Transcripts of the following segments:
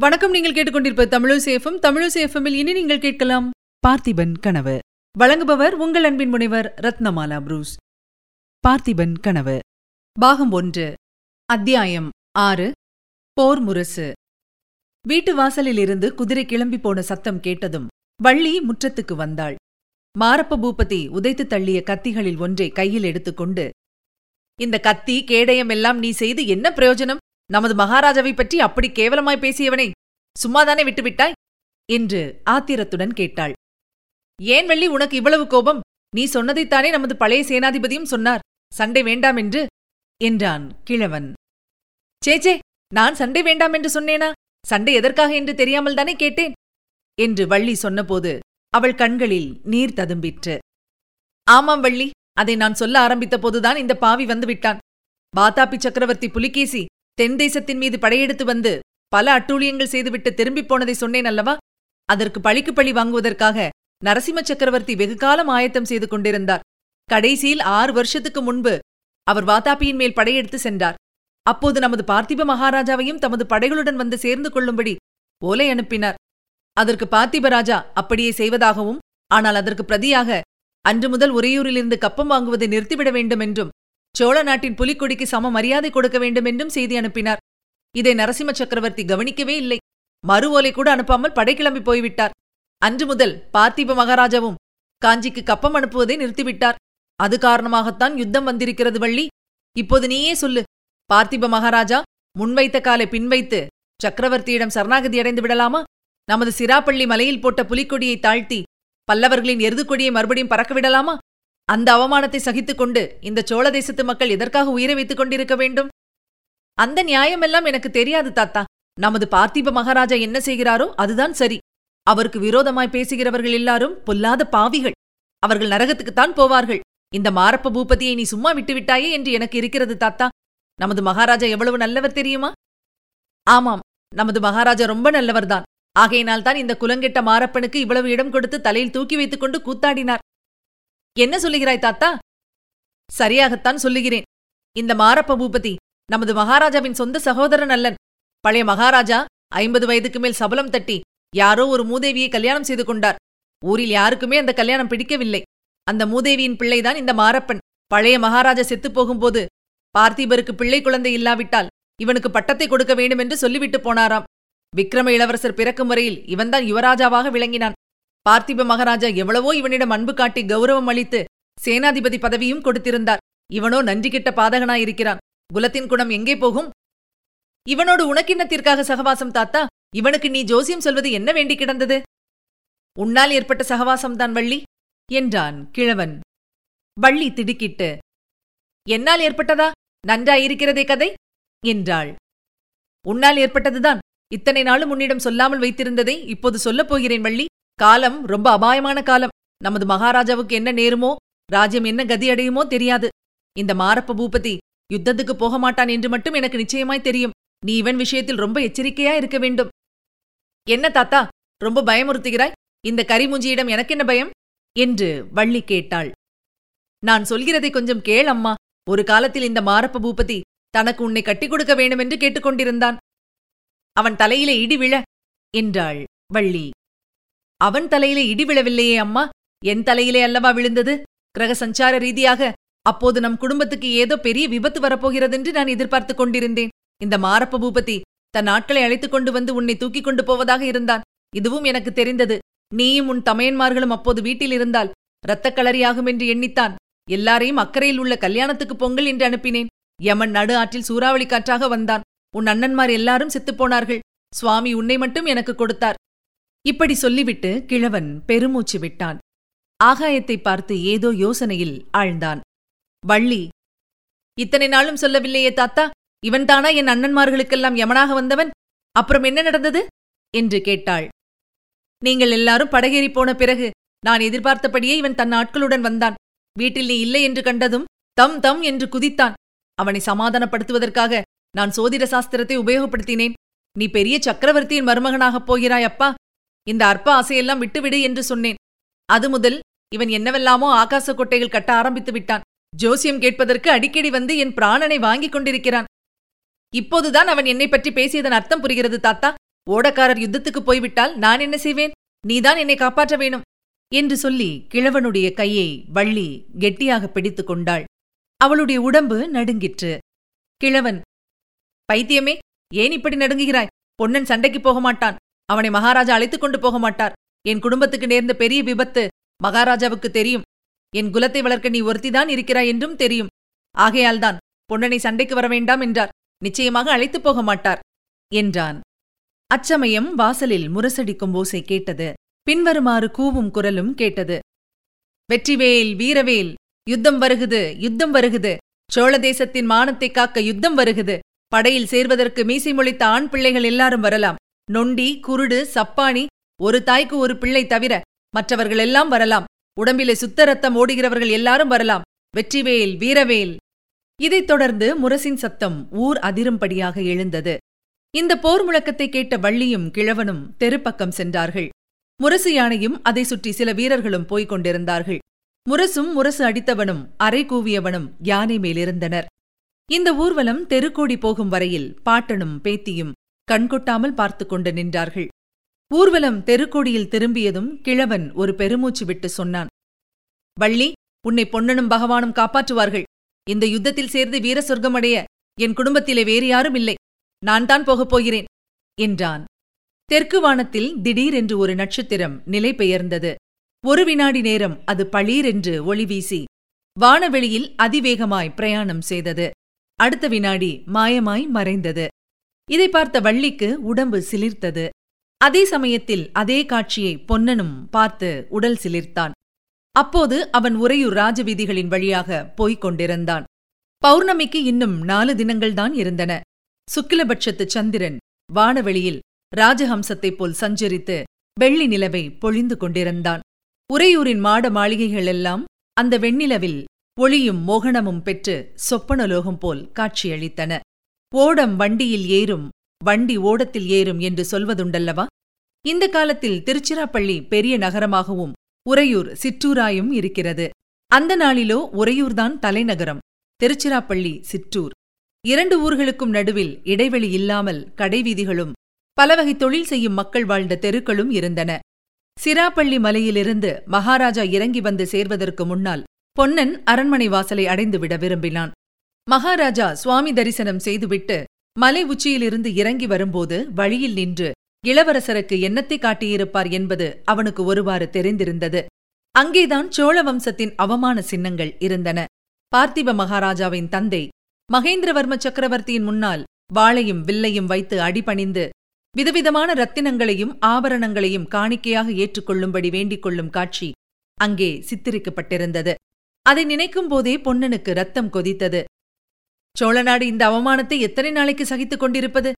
வணக்கம் நீங்கள் கேட்டுக்கொண்டிருப்ப தமிழசேஃபம் தமிழசேஃபமில் இனி நீங்கள் கேட்கலாம் பார்த்திபன் கனவு. வழங்குபவர் உங்கள் அன்பின் முனைவர் ரத்னமாலா புரூஸ். பார்த்திபன் கனவு. பாகம் ஒன்று. அத்தியாயம் ஆறு. போர் முரசு. வீட்டு வாசலிலிருந்து குதிரை கிளம்பி போன சத்தம் கேட்டதும் வள்ளி முற்றத்துக்கு வந்தாள். மாரப்ப பூபதி உதைத்து தள்ளிய கத்திகளில் ஒன்றை கையில் எடுத்துக்கொண்டு இந்த கத்தி கேடயம் எல்லாம் நீ செய்து என்ன பிரயோஜனம்? நமது மகாராஜாவை பற்றி அப்படி கேவலமாய் பேசியவனை சும்மாதானே விட்டுவிட்டாய்? என்று ஆத்திரத்துடன் கேட்டாள். ஏன் வெள்ளி உனக்கு இவ்வளவு கோபம்? நீ சொன்னதைத்தானே நமது பழைய சேனாதிபதியும் சொன்னார். சண்டை வேண்டாம் என்று என்றான் கிழவன். சேச்சே நான் சண்டை வேண்டாம் என்று சொன்னேனா? சண்டை எதற்காக என்று தெரியாமல் தானே கேட்டேன்? என்று வள்ளி சொன்னபோது அவள் கண்களில் நீர் ததும்பிற்று. ஆமாம் வள்ளி அதை நான் சொல்ல ஆரம்பித்த போதுதான் இந்த பாவி வந்து விட்டான் பாத்தாப்பி சக்கரவர்த்தி புலிகேசி தென் தேசத்தின் மீது படையெடுத்து வந்து பல அட்டூழியங்கள் செய்துவிட்டு திரும்பிப் போனதை சொன்னேன் அல்லவா? அதற்கு பழிக்கு பழி வாங்குவதற்காக நரசிம்ம சக்கரவர்த்தி வெகுகாலம் ஆயத்தம் செய்து கொண்டிருந்தார். கடைசியில் ஆறு வருஷத்துக்கு முன்பு அவர் வாதாபியின் மேல் படையெடுத்து சென்றார். அப்போது நமது பார்த்திப மகாராஜாவையும் தமது படைகளுடன் வந்து சேர்ந்து கொள்ளும்படி ஓலை அனுப்பினார். அதற்கு பார்த்திப ராஜா அப்படியே செய்வதாகவும் ஆனால் அதற்கு பிரதியாக அன்று முதல் உறையூரிலிருந்து கப்பம் வாங்குவதை நிறுத்திவிட வேண்டும் என்றும் சோழ நாட்டின் புலிக்கொடிக்கு சம மரியாதை கொடுக்க வேண்டும் என்றும் செய்தி அனுப்பினார். இதை நரசிம்ம சக்கரவர்த்தி கவனிக்கவே இல்லை. மறு ஓலை கூட அனுப்பாமல் படை கிளம்பி போய்விட்டார். அன்று முதல் பார்த்திப மகாராஜாவும் காஞ்சிக்கு கப்பம் அனுப்புவதை நிறுத்திவிட்டார். அது காரணமாகத்தான் யுத்தம் வந்திருக்கிறது வள்ளி. இப்போது நீயே சொல்லு. பார்த்திப மகாராஜா முன்வைத்த காலை பின்வைத்து சக்கரவர்த்தியிடம் சரணாகதி அடைந்து விடலாமா? நமது சிராப்பள்ளி மலையில் போட்ட புலிக்கொடியை தாழ்த்தி பல்லவர்களின் எருதுக்கொடியை மறுபடியும் பறக்க விடலாமா? அந்த அவமானத்தை சகித்துக் கொண்டு இந்த சோழ தேசத்து மக்கள் எதற்காக உயிரை வைத்துக் கொண்டிருக்க வேண்டும்? அந்த நியாயமெல்லாம் எனக்கு தெரியாது தாத்தா. நமது பார்த்திப மகாராஜா என்ன செய்கிறாரோ அதுதான் சரி. அவருக்கு விரோதமாய் பேசுகிறவர்கள் எல்லாரும் பொல்லாத பாவிகள். அவர்கள் நரகத்துக்குத்தான் போவார்கள். இந்த மாரப்ப பூபதியை நீ சும்மா விட்டுவிட்டாயே என்று எனக்கு இருக்கிறது தாத்தா. நமது மகாராஜா எவ்வளவு நல்லவர் தெரியுமா? ஆமாம் நமது மகாராஜா ரொம்ப நல்லவர்தான். ஆகையினால் தான் இந்த குலங்கெட்ட மாரப்பனுக்கு இவ்வளவு இடம் கொடுத்து தலையில் தூக்கி வைத்துக் கொண்டு கூத்தாடினார். என்ன சொல்லுகிறாய் தாத்தா? சரியாகத்தான் சொல்லுகிறேன். இந்த மாரப்ப பூபதி நமது மகாராஜாவின் சொந்த சகோதரன் அல்லன். பழைய மகாராஜா ஐம்பது வயதுக்கு மேல் சபலம் தட்டி யாரோ ஒரு மூதேவியை கல்யாணம் செய்து கொண்டார். ஊரில் யாருக்குமே அந்த கல்யாணம் பிடிக்கவில்லை. அந்த மூதேவியின் பிள்ளைதான் இந்த மாரப்பன். பழைய மகாராஜா செத்துப் போகும்போது பார்த்திபருக்கு பிள்ளை குழந்தை இல்லாவிட்டால் இவனுக்கு பட்டத்தை கொடுக்க வேண்டும் என்று சொல்லிவிட்டு போனாராம். விக்ரம இளவரசர் பிறக்கும் வரையில் இவன்தான் யுவராஜாவாக விளங்கினான். பார்த்திப மகாராஜா எவ்வளவோ இவனிடம் அன்பு காட்டி கௌரவம் அளித்து சேனாதிபதி பதவியும் கொடுத்திருந்தார். இவனோ நன்றி கிட்ட பாதகனாயிருக்கிறான். குலத்தின் குணம் எங்கே போகும்? இவனோடு உனக்கின்னத்திற்காக சகவாசம் தாத்தா இவனுக்கு நீ ஜோசியம் சொல்வது என்ன வேண்டி கிடந்தது? உன்னால் ஏற்பட்ட சகவாசம்தான் வள்ளி என்றான் கிழவன். வள்ளி திடுக்கிட்டு என்னால் ஏற்பட்டதா? நன்றாயிருக்கிறதே கதை? என்றாள். உன்னால் ஏற்பட்டதுதான். இத்தனை நாளும் உன்னிடம் சொல்லாமல் வைத்திருந்ததை இப்போது சொல்லப் போகிறேன் வள்ளி. காலம் ரொம்ப அபாயமான காலம். நமது மகாராஜாவுக்கு என்ன நேருமோ ராஜ்யம் என்ன கதி அடையுமோ தெரியாது. இந்த மாரப்ப பூபதி யுத்தத்துக்கு போக மாட்டான் என்று மட்டும் எனக்கு நிச்சயமாய் தெரியும். நீ இவன் விஷயத்தில் ரொம்ப எச்சரிக்கையா இருக்க வேண்டும். என்ன தாத்தா ரொம்ப பயமுறுத்துகிறாய்? இந்த கரிமுஞ்சியிடம் எனக்கென்ன பயம்? என்று வள்ளி கேட்டாள். நான் சொல்கிறதை கொஞ்சம் கேள் அம்மா. ஒரு காலத்தில் இந்த மாரப்ப பூபதி தனக்கு உன்னை கட்டிக் கொடுக்க வேண்டுமென்று கேட்டுக்கொண்டிருந்தான் அவன் தலையிலே இடி விழ என்றாள் வள்ளி. அவன் தலையிலே இடி விழவில்லையே அம்மா? என் தலையிலே அல்லவா விழுந்தது? கிரக சஞ்சார ரீதியாக அப்போது நம் குடும்பத்துக்கு ஏதோ பெரிய விபத்து வரப்போகிறதென்று நான் எதிர்பார்த்துக் கொண்டிருந்தேன். இந்த மாரப்ப பூபதி தன் ஆட்களை அழைத்துக் கொண்டு வந்து உன்னை தூக்கிக் கொண்டு போவதாக இருந்தான். இதுவும் எனக்கு தெரிந்தது. நீயும் உன் தமையன்மார்களும் அப்போது வீட்டில் இருந்தால் இரத்தக் களரியாகும் என்று எண்ணித்தான். எல்லாரையும் அக்கறையில் உள்ள கல்யாணத்துக்கு பொங்கல் என்று அனுப்பினேன். யமன் நடு ஆற்றில் சூறாவளி காற்றாக வந்தான். உன் அண்ணன்மார் எல்லாரும் செத்துப்போனார்கள் சுவாமி உன்னை மட்டும் எனக்கு கொடுத்தார். இப்படி சொல்லிவிட்டு கிழவன் பெருமூச்சு விட்டான். ஆகாயத்தை பார்த்து ஏதோ யோசனையில் ஆழ்ந்தான். வள்ளி இத்தனை நாளும் சொல்லவில்லையே தாத்தா இவன்தானா என் அண்ணன்மார்களுக்கெல்லாம் யமனாக வந்தவன்? அப்புறம் என்ன நடந்தது? என்று கேட்டாள். நீங்கள் எல்லாரும் படகேறி போன பிறகு நான் எதிர்பார்த்தபடியே இவன் தன் ஆட்களுடன் வந்தான். வீட்டில் நீ இல்லை என்று கண்டதும் தம் தம் என்று குதித்தான். அவனை சமாதானப்படுத்துவதற்காக நான் சோதிட சாஸ்திரத்தை உபயோகப்படுத்தினேன். நீ பெரிய சக்கரவர்த்தியின் மருமகனாகப் போகிறாய் அப்பா. இந்த அற்ப ஆசையெல்லாம் விட்டுவிடு என்று சொன்னேன். அது முதல் இவன் என்னவெல்லாமோ ஆகாச கொட்டைகள் கட்ட ஆரம்பித்து விட்டான். ஜோசியம் கேட்பதற்கு அடிக்கடி வந்து என் பிராணனை வாங்கிக் கொண்டிருக்கிறான். இப்போதுதான் அவன் என்னை பற்றி பேசியதன் அர்த்தம் புரிகிறது தாத்தா. ஓடக்காரர் யுத்தத்துக்கு போய்விட்டால் நான் என்ன செய்வேன்? நீதான் என்னை காப்பாற்ற வேணும் என்று சொல்லி கிழவனுடைய கையை வள்ளி கெட்டியாக பிடித்துக் கொண்டாள். அவளுடைய உடம்பு நடுங்கிற்று. கிழவன் பைத்தியமே ஏன் இப்படி நடுங்குகிறாய்? பொன்னன் சண்டைக்கு போக மாட்டான் அவனை மகாராஜா அழைத்துக் கொண்டு போக மாட்டார். என் குடும்பத்துக்கு நேர்ந்த பெரிய விபத்து மகாராஜாவுக்கு தெரியும். என் குலத்தை வளர்க்க நீ ஒருத்திதான் இருக்கிறாய் என்றும் தெரியும். ஆகையால்தான் பொன்னனை சண்டைக்கு வர வேண்டாம் என்றார். நிச்சயமாக அழைத்துப் போக மாட்டார் என்றான். அச்சமயம் வாசலில் முரசடிக்கும் ஓசை கேட்டது. பின்வருமாறு கூவும் குரலும் கேட்டது. வெற்றிவேல் வீரவேல் யுத்தம் வருகுது யுத்தம் வருகுது. சோழ தேசத்தின் மானத்தை காக்க யுத்தம் வருகுது. படையில் சேர்வதற்கு மீசை முழித்த ஆண் பிள்ளைகள் எல்லாரும் வரலாம். நொண்டி குருடு சப்பானி ஒரு தாய்க்கு ஒரு பிள்ளை தவிர மற்றவர்கள் எல்லாம் வரலாம். உடம்பிலே சுத்த ரத்தம் ஓடுகிறவர்கள் எல்லாரும் வரலாம். வெற்றிவேல் வீரவேல். இதைத் தொடர்ந்து முரசின் சத்தம் ஊர் அதிரும்படியாக எழுந்தது. இந்த போர் முழக்கத்தை கேட்ட வள்ளியும் கிழவனும் தெருப்பக்கம் சென்றார்கள். முரசு யானையும் அதை சுற்றி சில வீரர்களும் போய்க் கொண்டிருந்தார்கள். முரசும் முரசு அடித்தவனும் அரை கூவியவனும் யானை மேலிருந்தனர். இந்த ஊர்வலம் தெருக்கோடி போகும் வரையில் பாட்டனும் பேத்தியும் கண்கொட்டாமல் பார்த்து கொண்டு நின்றார்கள். ஊர்வலம் தெருக்கோடியில் திரும்பியதும் கிழவன் ஒரு பெருமூச்சு விட்டு சொன்னான் வள்ளி உன்னை பொன்னனும் பகவானும் காப்பாற்றுவார்கள். இந்த யுத்தத்தில் சேர்ந்து வீர சொர்க்கமடைய என் குடும்பத்திலே வேறு யாரும் இல்லை. நான் தான் போகப் போகிறேன் என்றான். தெற்கு வானத்தில் திடீரென்று ஒரு நட்சத்திரம் நிலை பெயர்ந்தது. ஒரு வினாடி நேரம் அது பளீரென்று ஒளி வீசி வானவெளியில் அதிவேகமாய் பிரயாணம் செய்தது. அடுத்த வினாடி மாயமாய் மறைந்தது. இதை பார்த்த வள்ளிக்கு உடம்பு சிலிர்த்தது. அதே சமயத்தில் அதே காட்சியை பொன்னனும் பார்த்து உடல் சிலிர்த்தான். அப்போது அவன் உறையூர் ராஜவீதிகளின் வழியாக போய்க் கொண்டிருந்தான். பௌர்ணமிக்கு இன்னும் நாலு தினங்கள்தான் இருந்தன. சுக்கிலபட்சத்து சந்திரன் வானவெளியில் ராஜஹம்சத்தைப் போல் சஞ்சரித்து வெள்ளி நிலவை பொழிந்து கொண்டிருந்தான். உறையூரின் மாட மாளிகைகளெல்லாம் அந்த வெண்ணிலவில் ஒளியும் மோகனமும் பெற்று சொப்பனலோகம் போல் காட்சியளித்தன. ஓடம் வண்டியில் ஏறும் வண்டி ஓடத்தில் ஏறும் என்று சொல்வதுண்டல்லவா? இந்த காலத்தில் திருச்சிராப்பள்ளி பெரிய நகரமாகவும் உறையூர் சிற்றூராயும் இருக்கிறது. அந்த நாளிலோ உறையூர்தான் தலைநகரம் திருச்சிராப்பள்ளி சிற்றூர். இரண்டு ஊர்களுக்கும் நடுவில் இடைவெளி இல்லாமல் கடைவீதிகளும் பலவகை தொழில் செய்யும் மக்கள் வாழ்ந்த தெருக்களும் இருந்தன. சிராப்பள்ளி மலையிலிருந்து மகாராஜா இறங்கி வந்து சேர்வதற்கு முன்னால் பொன்னன் அரண்மனை வாசலை அடைந்துவிட விரும்பினான். மகாராஜா சுவாமி தரிசனம் செய்துவிட்டு மலை உச்சியிலிருந்து இறங்கி வரும்போது வழியில் நின்று இளவரசருக்கு என்னத்தை காட்டியிருப்பார் என்பது அவனுக்கு ஒருவாறு தெரிந்திருந்தது. அங்கேதான் சோழ வம்சத்தின் அவமான சின்னங்கள் இருந்தன. பார்த்திப மகாராஜாவின் தந்தை மகேந்திரவர்ம சக்கரவர்த்தியின் முன்னால் வாளையும் வில்லையும் வைத்து அடிபணிந்து விதவிதமான ரத்தினங்களையும் ஆபரணங்களையும் காணிக்கையாக ஏற்றுக்கொள்ளும்படி வேண்டிக் கொள்ளும் காட்சி அங்கே சித்தரிக்கப்பட்டிருந்தது. அதை நினைக்கும் போதே பொன்னனுக்கு ரத்தம் கொதித்தது. சோழநாடு இந்த அவமானத்தை எத்தனை நாளைக்கு சகித்துக் கொண்டிருப்பது?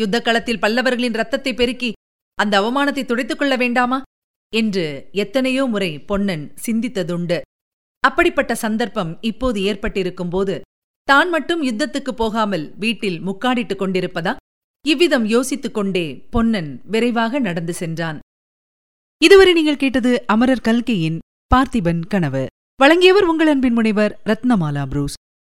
யுத்தக் களத்தில் பல்லவர்களின் ரத்தத்தை பெருக்கி அந்த அவமானத்தை துடைத்துக் கொள்ள வேண்டாமா? என்று எத்தனையோ முறை பொன்னன் சிந்தித்ததுண்டு. அப்படிப்பட்ட சந்தர்ப்பம் இப்போது ஏற்பட்டிருக்கும் போது தான் மட்டும் யுத்தத்துக்கு போகாமல் வீட்டில் முக்காடிட்டுக் கொண்டிருப்பதா? இவ்விதம் யோசித்துக் கொண்டே பொன்னன் விரைவாக நடந்து சென்றான். இதுவரை நீங்கள் கேட்டது அமரர் கல்கையின் பார்த்திபன் கனவு. வழங்கியவர் உங்கள் அன்பின் முனைவர் ரத்னமாலா புரூஸ்.